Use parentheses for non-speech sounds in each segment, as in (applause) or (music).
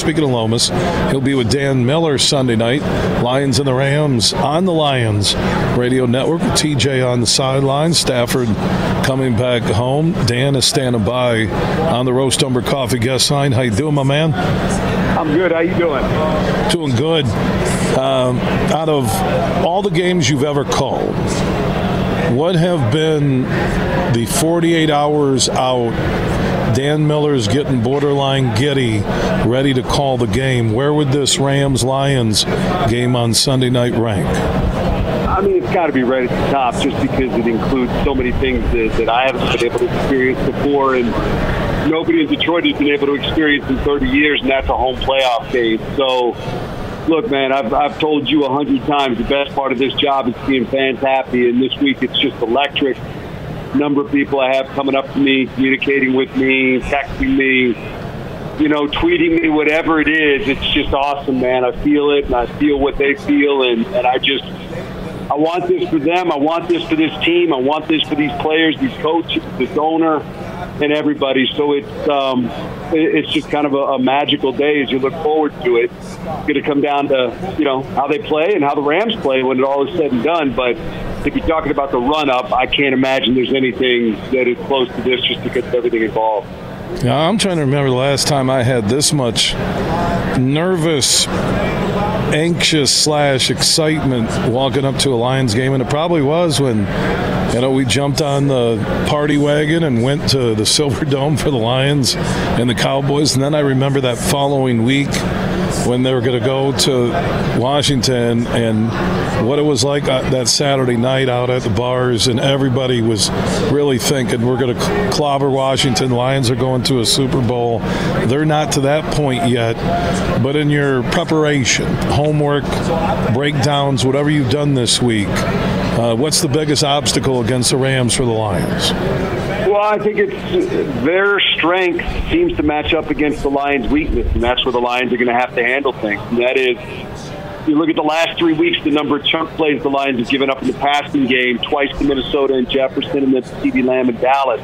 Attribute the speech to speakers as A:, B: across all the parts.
A: Speaking of Lomas, he'll be with Dan Miller Sunday night. Lions and the Rams on the Lions Radio Network. TJ on the sideline. Stafford coming back home. Dan is standing by on the Roast Umber Coffee guest line. How you doing, my man?
B: I'm good. How you doing?
A: Doing good. Um, out of all the games you've ever called, what have been the 48 hours out? Dan Miller's getting borderline giddy, ready to call the game. Where would this Rams Lions game on Sunday night rank?
B: I mean, it's got to be right at the top just because it includes so many things that, that I haven't been able to experience before. And nobody in Detroit has been able to experience in 30 years, and that's a home playoff game. So, look, man, I've, I've told you a hundred times the best part of this job is seeing fans happy, and this week it's just electric. Number of people I have coming up to me, communicating with me, texting me, you know, tweeting me, whatever it is. It's just awesome, man. I feel it, and I feel what they feel, and, and I just. I want this for them. I want this for this team. I want this for these players, these coaches, this owner and everybody. So it's um, it's just kind of a, a, magical day as you look forward to it. It's going to come down to you know how they play and how the Rams play when it all is said and done. But if you're talking about the run up, I can't imagine there's anything that is close to this just because of everything involved.
A: Yeah, I'm trying to remember the last time I had this much nervous anxious slash excitement walking up to a Lions game, and it probably was when you know we jumped on the party wagon and went to the (laughs) Silver Dome for the Lions and the Cowboys, and then I remember that following week when they were going to go to Washington and what it was like uh, that Saturday night out at the bars, and everybody was really thinking we're going to clobber Washington. Lions are going to a Super Bowl. They're not to that point yet, but in your preparation, homework, breakdowns, whatever you've done this week, uh, what's the biggest obstacle against the Rams for the Lions?
B: Well, I think it's their strength seems to match up against the Lions' weakness, and that's where the Lions are going to have to handle things. And that is, you look at the last three weeks, the number of chunk plays the Lions have given up in the passing game, twice to Minnesota and Jefferson, and then to CeeDee Lamb and Dallas.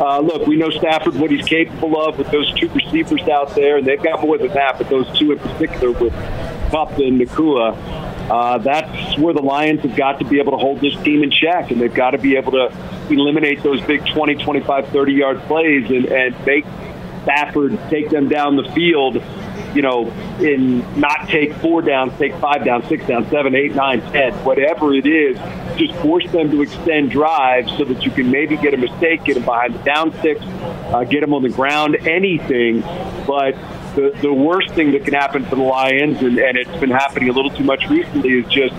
B: Uh, look, we know Stafford what he's capable of with those two receivers out there, and they've got more than that, but those two in particular with Kupp and Nacua. Uh, that's where the Lions have got to be able to hold this team in check, and they've got to be able to eliminate those big 20, 25, 30 yard plays and, and make Stafford take them down the field, you know, and not take four down, take five down, six down, seven, eight, nine, ten, whatever it is. Just force them to extend drives so that you can maybe get a mistake, get them behind the down six, uh, get them on the ground, anything. But the, the worst thing that can happen for the Lions, and, and it's been happening a little too much recently, is just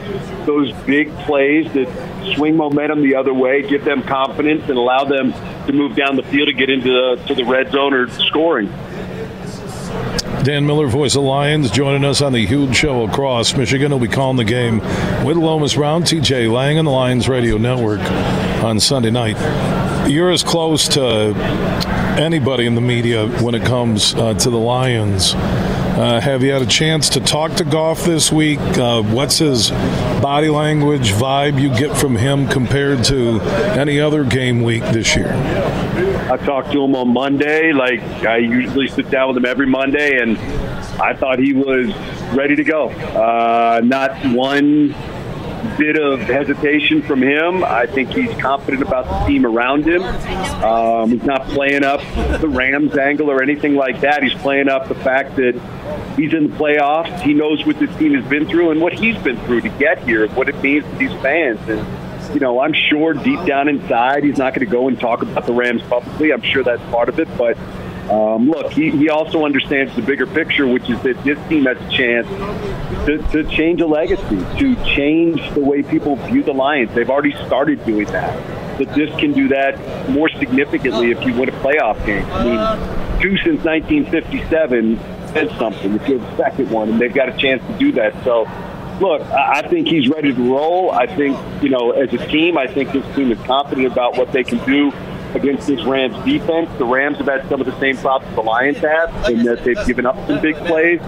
B: those big plays that swing momentum the other way, give them confidence, and allow them to move down the field and get into the, to the red zone or scoring.
A: Dan Miller, voice of the Lions, joining us on the huge show across Michigan. He'll be calling the game with Lomas Brown, TJ Lang, and the Lions Radio Network on Sunday night. You're as close to anybody in the media when it comes uh, to the Lions. Uh, have you had a chance to talk to Goff this week? Uh, what's his body language, vibe you get from him compared to any other game week this year?
B: I talked to him on Monday. Like I usually sit down with him every Monday, and I thought he was ready to go. Uh, not one bit of hesitation from him. I think he's confident about the team around him. Um, he's not playing up the Rams angle or anything like that. He's playing up the fact that he's in the playoffs. He knows what this team has been through and what he's been through to get here, what it means to these fans. And, you know, I'm sure deep down inside he's not going to go and talk about the Rams publicly. I'm sure that's part of it. But um, look, he, he also understands the bigger picture, which is that this team has a chance to, to change a legacy, to change the way people view the Lions. They've already started doing that. That this can do that more significantly if you win a playoff game. I mean, two since 1957 says something. If you're the second one, and they've got a chance to do that. So, look, I think he's ready to roll. I think, you know, as a team, I think this team is confident about what they can do against this Rams defense. The Rams have had some of the same problems the Lions have in that they've given up some big plays.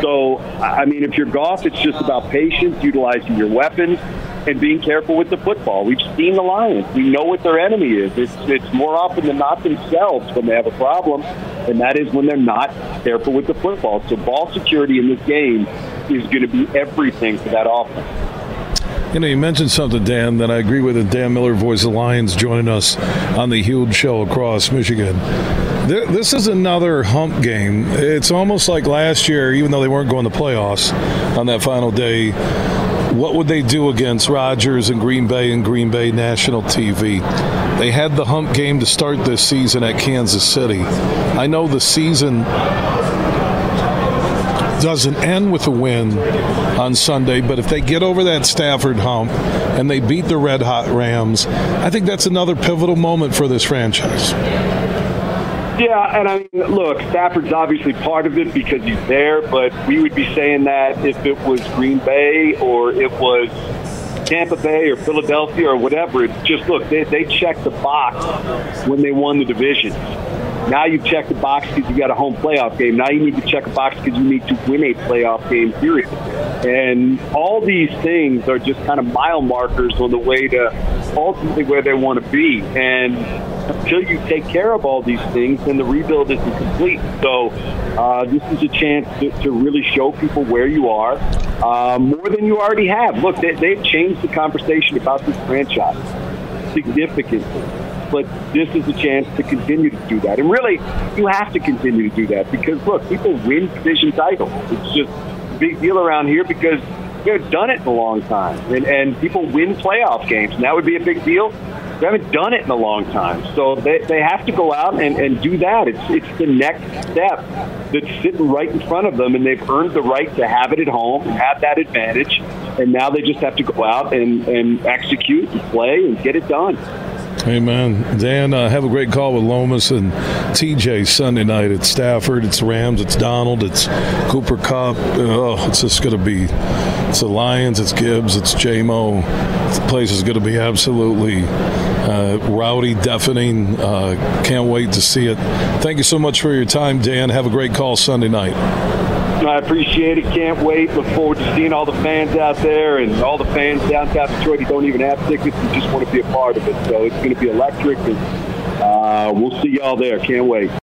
B: So, I mean, if you're Goff, it's just about patience, utilizing your weapons, and being careful with the football. We've seen the Lions. We know what their enemy is. It's, it's more often than not themselves when they have a problem, and that is when they're not careful with the football. So ball security in this game is going to be everything for that offense.
A: You know, you mentioned something, Dan, that I agree with. And Dan Miller, voice of the Lions, joining us on the huge show across Michigan. This is another hump game. It's almost like last year, even though they weren't going to playoffs on that final day. What would they do against Rodgers and Green Bay and Green Bay national TV? They had the hump game to start this season at Kansas City. I know the season doesn't end with a win on Sunday, but if they get over that Stafford hump and they beat the Red Hot Rams, I think that's another pivotal moment for this franchise.
B: Yeah, and I mean, look, Stafford's obviously part of it because he's there, but we would be saying that if it was Green Bay or it was Tampa Bay or Philadelphia or whatever. It's just look, they, they checked the box when they won the division. Now you check the box because you got a home playoff game. Now you need to check a box because you need to win a playoff game, period. And all these things are just kind of mile markers on the way to ultimately where they want to be. And until you take care of all these things, then the rebuild isn't complete. So uh, this is a chance to, to, really show people where you are uh, more than you already have. Look, they, they've changed the conversation about this franchise significantly but this is a chance to continue to do that. And really, you have to continue to do that because, look, people win division titles. It's just a big deal around here because they've done it in a long time. And, and people win playoff games, and that would be a big deal. They haven't done it in a long time. So they, they have to go out and, and do that. It's, it's the next step that's sitting right in front of them, and they've earned the right to have it at home and have that advantage. And now they just have to go out and, and execute and play and get it done.
A: Amen. Dan, uh, have a great call with Lomas and TJ Sunday night at Stafford. It's Rams, it's Donald, it's Cooper Kupp. Oh, it's just going to be, it's the Lions, it's Gibbs, it's Jamo. The place is going to be absolutely uh, rowdy, deafening. Uh, can't wait to see it. Thank you so much for your time, Dan. Have a great call Sunday night.
B: I appreciate it. Can't wait. Look forward to seeing all the fans out there and all the fans downtown Detroit who don't even have tickets and just want to be a part of it. So it's going to be electric, and uh, we'll see y'all there. Can't wait.